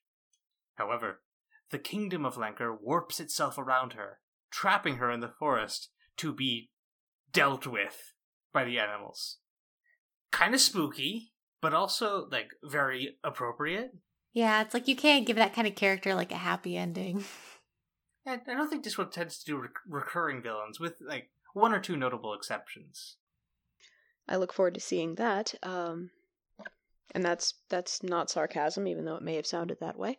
However, the kingdom of Lancre warps itself around her, trapping her in the forest to be dealt with by the animals. Kind of spooky, but also, like, very appropriate. Yeah, it's like you can't give that kind of character like a happy ending. I don't think one tends to do rec- recurring villains, with like one or two notable exceptions. I look forward to seeing that. Um, and that's that's not sarcasm, even though it may have sounded that way.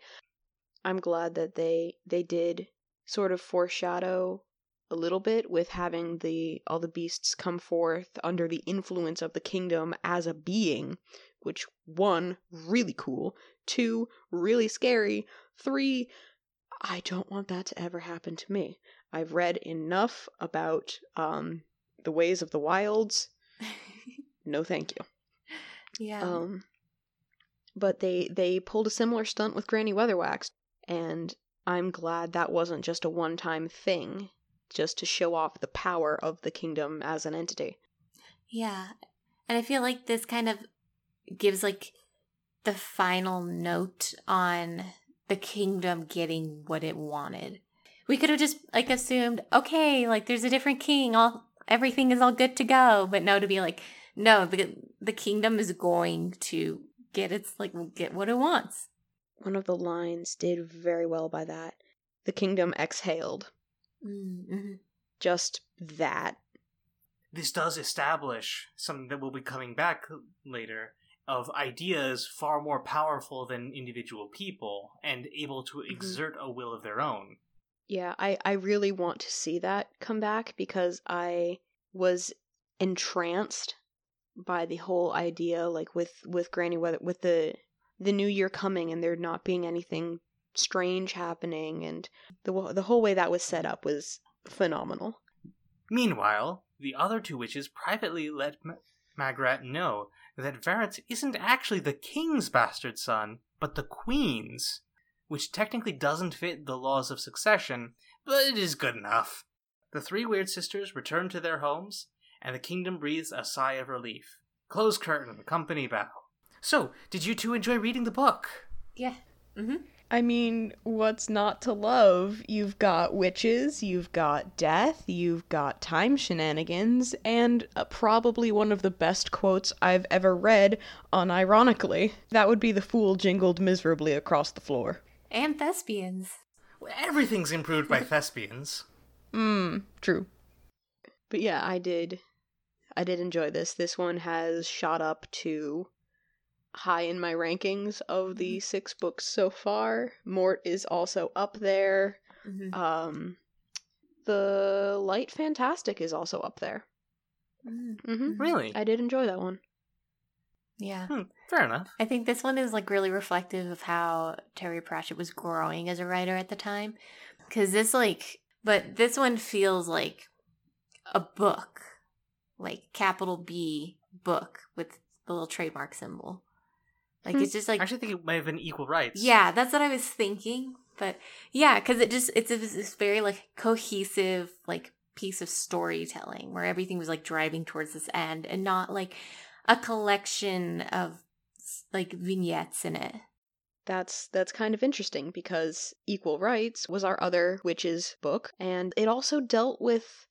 I'm glad that they they did sort of foreshadow a little bit with having the all the beasts come forth under the influence of the kingdom as a being, which one really cool, two really scary, three I don't want that to ever happen to me. I've read enough about um the ways of the wilds. No, thank you. yeah. Um, but they they pulled a similar stunt with Granny Weatherwax, and I'm glad that wasn't just a one time thing, just to show off the power of the kingdom as an entity. Yeah. And I feel like this kind of gives like the final note on the kingdom getting what it wanted. We could have just like assumed, okay, like there's a different king, all everything is all good to go, but no to be like no, the the kingdom is going to get its like get what it wants. One of the lines did very well by that. The kingdom exhaled. Mm-hmm. Just that. This does establish something that will be coming back later of ideas far more powerful than individual people and able to mm-hmm. exert a will of their own. Yeah, I, I really want to see that come back because I was entranced by the whole idea, like with with Granny Weather, with the the new year coming and there not being anything strange happening, and the the whole way that was set up was phenomenal. Meanwhile, the other two witches privately let M- Magrat know that Verence isn't actually the king's bastard son, but the queen's, which technically doesn't fit the laws of succession, but it is good enough. The three weird sisters return to their homes, and the kingdom breathes a sigh of relief. Close curtain, company bow. So, did you two enjoy reading the book? Yeah. Mm-hmm. I mean, what's not to love? You've got witches, you've got death, you've got time shenanigans, and uh, probably one of the best quotes I've ever read, unironically. That would be the fool jingled miserably across the floor. And thespians. Everything's improved by thespians. Mmm, true. But yeah, I did I did enjoy this. This one has shot up to high in my rankings of the six books so far. Mort is also up there. Mhm. Um, the Light Fantastic is also up there. Mm. hmm Really? I did enjoy that one. Yeah. Hmm, fair enough. I think this one is like really reflective of how Terry Pratchett was growing as a writer at the time. Cause this like but this one feels like a book. Like capital B book with the little trademark symbol. Like Hmm. it's just like I actually think it might have been Equal Rites. Yeah, that's what I was thinking. But yeah, because it just it's this this very like cohesive like piece of storytelling where everything was like driving towards this end and not like a collection of like vignettes in it. That's that's kind of interesting because Equal Rites was our other witches book, and it also dealt with.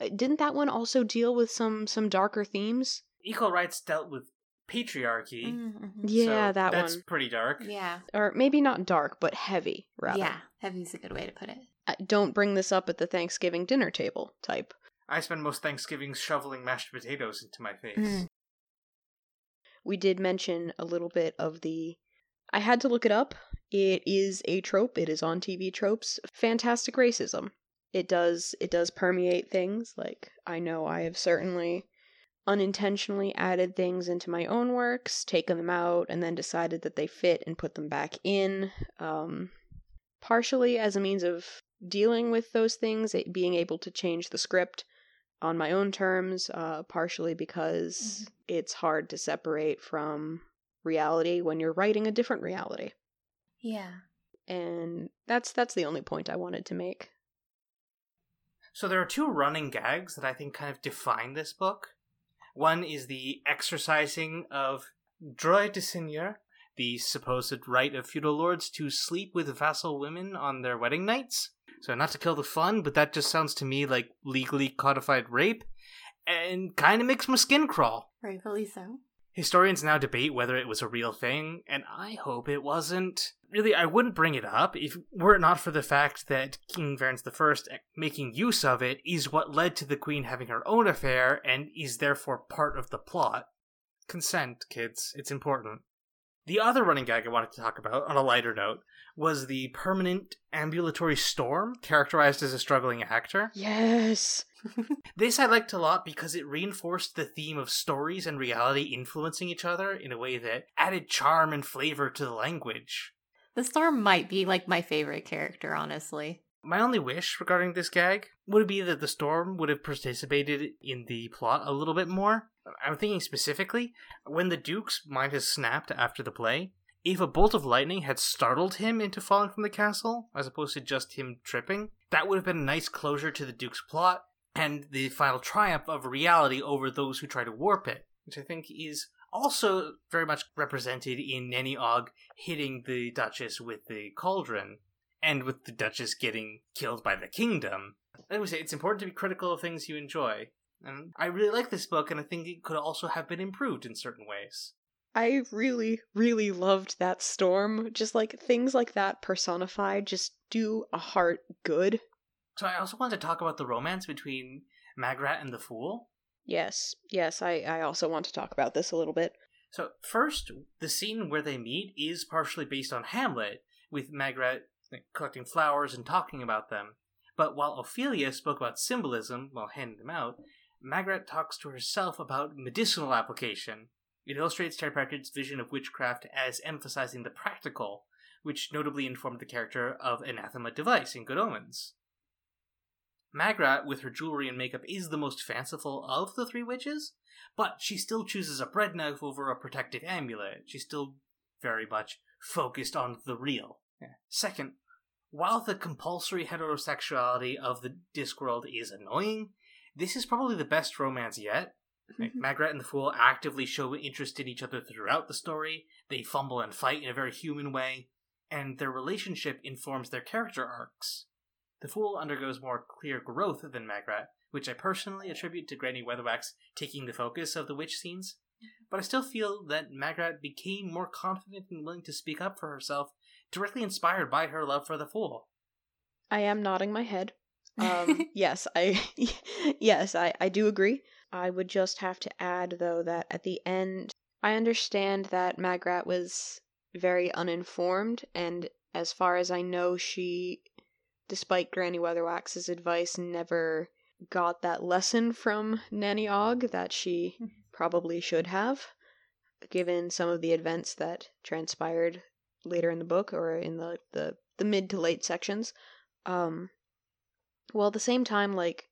uh, Didn't that one also deal with some some darker themes? Equal Rites dealt with patriarchy. Mhm. Yeah, so that that's one, pretty dark. Yeah. or maybe not dark, but heavy rather. Yeah. Heavy's a good way to put it. Uh, Don't bring this up at the Thanksgiving dinner table type. I spend most Thanksgivings shoveling mashed potatoes into my face. Mm. we did mention a little bit of the I had to look it up. It is a trope. It is on TV tropes. Fantastic racism. It does it does permeate things. Like I know I have certainly unintentionally added things into my own works, taken them out, and then decided that they fit and put them back in. Um, partially as a means of dealing with those things, it, being able to change the script on my own terms, uh, partially because it's hard to separate from reality when you're writing a different reality. Yeah. And that's that's the only point I wanted to make. So there are two running gags that I think kind of define this book. One is the exercising of droit de seigneur, the supposed right of feudal lords to sleep with vassal women on their wedding nights. So not to kill the fun, but that just sounds to me like legally codified rape, and kind of makes my skin crawl. Rightfully so. Historians now debate whether it was a real thing, and I hope it wasn't. Really, I wouldn't bring it up if were it not for the fact that King Verence I eh, making use of it is what led to the Queen having her own affair and is therefore part of the plot. Consent, kids, it's important. The other running gag I wanted to talk about, on a lighter note, was the permanent ambulatory storm characterized as a struggling actor. Yes. This I liked a lot because it reinforced the theme of stories and reality influencing each other in a way that added charm and flavor to the language. The storm might be like my favorite character, honestly. My only wish regarding this gag would be that the storm would have participated in the plot a little bit more. I'm thinking specifically when the Duke's mind has snapped after the play. If a bolt of lightning had startled him into falling from the castle, as opposed to just him tripping, that would have been a nice closure to the Duke's plot and the final triumph of reality over those who try to warp it, which I think is also very much represented in Nanny Ogg hitting the Duchess with the cauldron, and with the Duchess getting killed by the kingdom. I would say it's important to be critical of things you enjoy. And I really like this book, and I think it could also have been improved in certain ways. I really, really loved that storm. Just like things like that personified just do a heart good. So I also wanted to talk about the romance between Magrat and the Fool. Yes, yes, I, I also want to talk about this a little bit. So first, the scene where they meet is partially based on Hamlet, with Magrat collecting flowers and talking about them. But while Ophelia spoke about symbolism while handing them out, Magrat talks to herself about medicinal application. It illustrates Terry Pratchett's vision of witchcraft as emphasizing the practical, which notably informed the character of Anathema Device in Good Omens. Magrat, with her jewelry and makeup, is the most fanciful of the three witches, but she still chooses a bread knife over a protective amulet. She's still very much focused on the real. Second, while the compulsory heterosexuality of the Discworld is annoying, this is probably the best romance yet. Like, Magrat and the Fool actively show interest in each other throughout the story. They fumble and fight in a very human way, and their relationship informs their character arcs. The Fool undergoes more clear growth than Magrat, which I personally attribute to Granny Weatherwax taking the focus of the witch scenes. But I still feel that Magrat became more confident and willing to speak up for herself, directly inspired by her love for the Fool. I am nodding my head. Um, yes, I yes, I, I do agree. I would just have to add though that at the end I understand that Magrat was very uninformed, and as far as I know, she, despite Granny Weatherwax's advice, never got that lesson from Nanny Ogg that she probably should have, given some of the events that transpired later in the book or in the the, the mid to late sections. Um, well, at the same time, like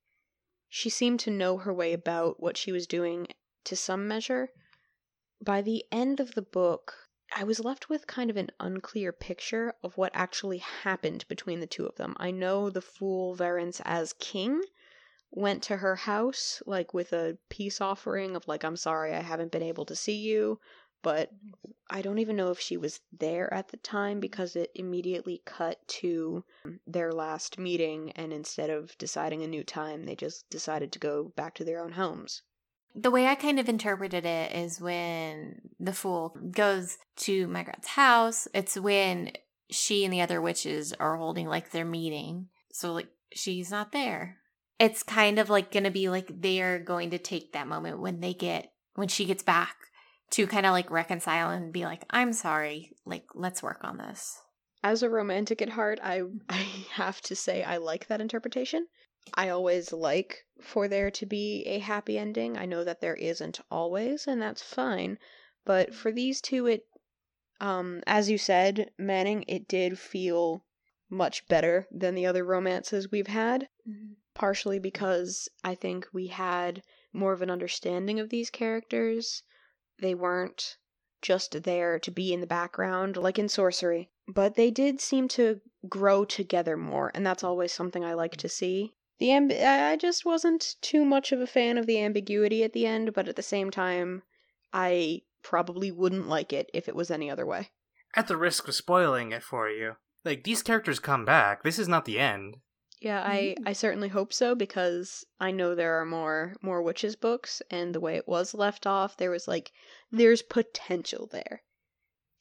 she seemed to know her way about what she was doing to some measure. By the end of the book, I was left with kind of an unclear picture of what actually happened between the two of them. I know the fool Verence as king went to her house like with a peace offering of like I'm sorry I haven't been able to see you, but mm-hmm. I don't even know if she was there at the time because it immediately cut to their last meeting and instead of deciding a new time they just decided to go back to their own homes. The way I kind of interpreted it is when the fool goes to Magrat's house, it's when she and the other witches are holding like their meeting. So like she's not there. It's kind of like going to be like they're going to take that moment when they get when she gets back to kind of like reconcile and be like I'm sorry, like let's work on this. As a romantic at heart, I I have to say I like that interpretation. I always like for there to be a happy ending. I know that there isn't always, and that's fine. But for these two, it, um, as you said, Manning, it did feel much better than the other romances we've had. Mm-hmm. Partially because I think we had more of an understanding of these characters. They weren't just there to be in the background like in Sourcery, but they did seem to grow together more, and that's always something I like to see. The amb- I just wasn't too much of a fan of the ambiguity at the end, but at the same time, I probably wouldn't like it if it was any other way. At the risk of spoiling it for you, like these characters come back. This is not the end. Yeah, I mm. I certainly hope so because I know there are more more witches books and the way it was left off, there was like there's potential there.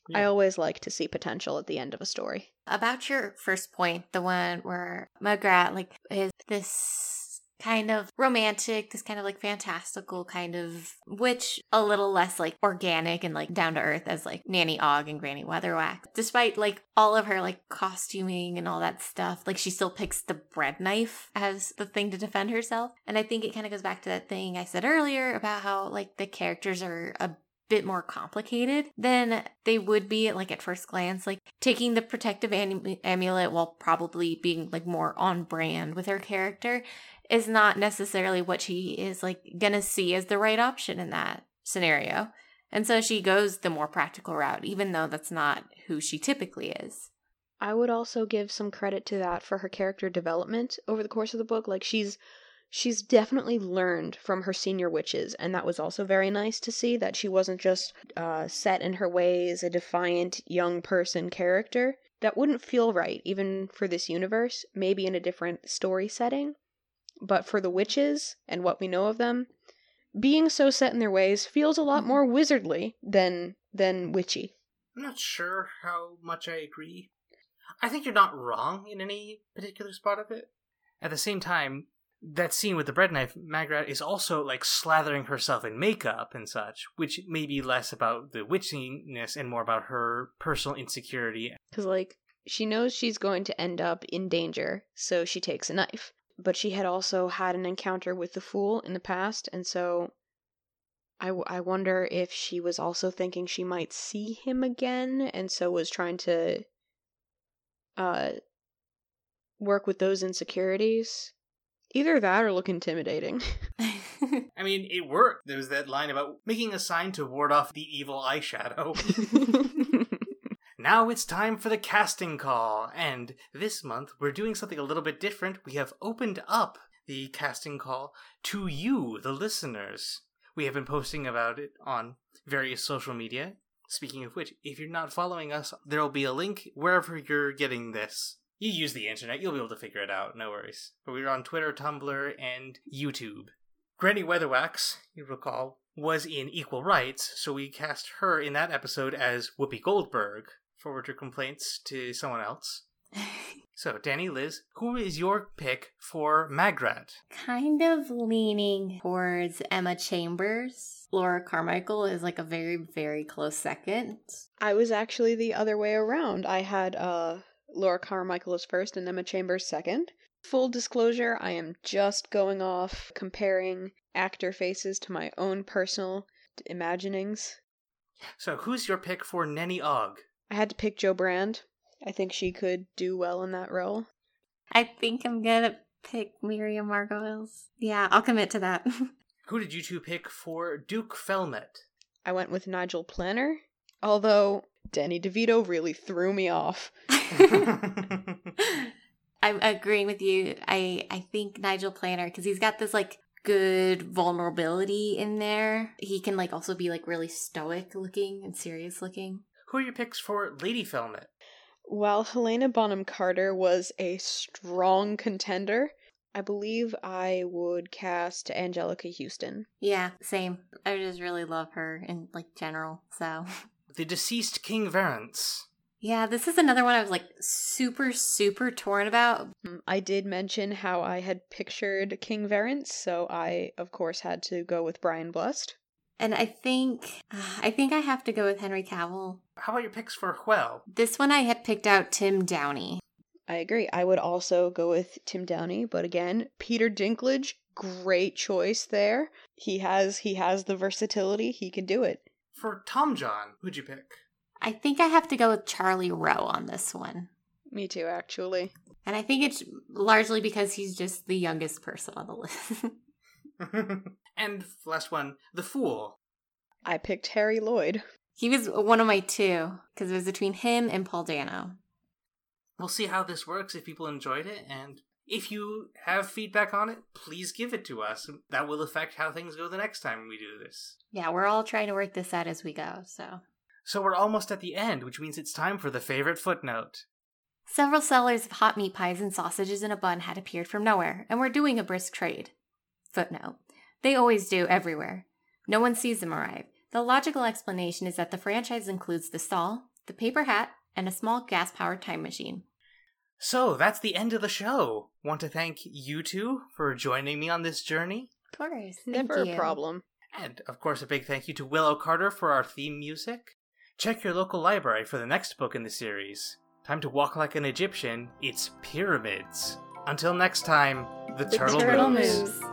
Yeah. I always like to see potential at the end of a story. About your first point, the one where Magrat like is this kind of romantic, this kind of like fantastical kind of witch, a little less like organic and like down to earth as like Nanny Ogg and Granny Weatherwax. Despite like all of her like costuming and all that stuff, like she still picks the bread knife as the thing to defend herself. And I think it kind of goes back to that thing I said earlier about how like the characters are a bit more complicated than they would be like at first glance like taking the protective am- amulet while probably being like more on brand with her character is not necessarily what she is like gonna see as the right option in that scenario and so she goes the more practical route even though that's not who she typically is i would also give some credit to that for her character development over the course of the book like she's she's definitely learned from her senior witches, and that was also very nice to see that she wasn't just uh, set in her ways, a defiant young person character. That wouldn't feel right, even for this universe, maybe in a different story setting. But for the witches and what we know of them, being so set in their ways feels a lot mm-hmm. more wizardly than than witchy. I'm not sure how much I agree. I think you're not wrong in any particular spot of it. At the same time, that scene with the bread knife, Magrat is also like slathering herself in makeup and such, which may be less about the witchiness and more about her personal insecurity. Because, like, she knows she's going to end up in danger, so she takes a knife. But she had also had an encounter with the fool in the past, and so I, w- I wonder if she was also thinking she might see him again, and so was trying to uh, work with those insecurities Either that or look intimidating. I mean, it worked. There was that line about making a sign to ward off the evil eyeshadow. now it's time for the casting call. And this month, we're doing something a little bit different. We have opened up the casting call to you, the listeners. We have been posting about it on various social media. Speaking of which, if you're not following us, there will be a link wherever you're getting this you use the internet, you'll be able to figure it out, no worries. But we're on Twitter, Tumblr, and YouTube. Granny Weatherwax, you recall, was in Equal Rites, so we cast her in that episode as Whoopi Goldberg, forward your complaints to someone else. So, Danny, Liz, who is your pick for Magrat? kind of leaning towards Emma Chambers. Laura Carmichael is like a very, very close second. I was actually the other way around. I had uh, Laura Carmichael as first and Emma Chambers second. Full disclosure, I am just going off comparing actor faces to my own personal imaginings. So, who's your pick for Nanny Ogg? I had to pick Jo Brand. I think she could do well in that role. I think I'm gonna pick Miriam Margolyes. Yeah, I'll commit to that. Who did you two pick for Duke Felmet? I went with Nigel Planer, although Danny DeVito really threw me off. I'm agreeing with you. I I think Nigel Planer because he's got this like good vulnerability in there. He can like also be like really stoic looking and serious looking. Who are your picks for Lady Felmet? While Helena Bonham Carter was a strong contender, I believe I would cast Anjelica Huston. Yeah, same. I just really love her in like general. So The deceased King Verence. yeah, this is another one I was like super super torn about. Mm, I did mention how I had pictured King Verence, so I, of course, had to go with Brian Blessed. And I think I think I have to go with Henry Cavill. How about your picks for Hwel? This one I had picked out Tim Downey. I agree. I would also go with Tim Downey, but again, Peter Dinklage, great choice there. He has he has the versatility. He can do it. For Tomjon, who'd you pick? I think I have to go with Charlie Rowe on this one. Me too, actually. And I think it's largely because he's just the youngest person on the list. and last one, The Fool. I picked Harry Lloyd. He was one of my two because it was between him and Paul Dano. We'll see how this works if people enjoyed it, and if you have feedback on it, please give it to us. That will affect how things go the next time we do this. Yeah, we're all trying to work this out as we go, so. So we're almost at the end, which means it's time for the favorite footnote. Several sellers of hot meat pies and sausages in a bun had appeared from nowhere and were doing a brisk trade. Footnote. They always do everywhere. No one sees them arrive. The logical explanation is that the franchise includes the stall, the paper hat, and a small gas powered time machine. So that's the end of the show. Want to thank you two for joining me on this journey. Of course. Thank Never you. a problem. And of course, a big thank you to Willow Carter for our theme music. Check your local library for the next book in the series. Time to walk like an Egyptian. It's Pyramids. Until next time, the, The turtle, turtle moves. moves.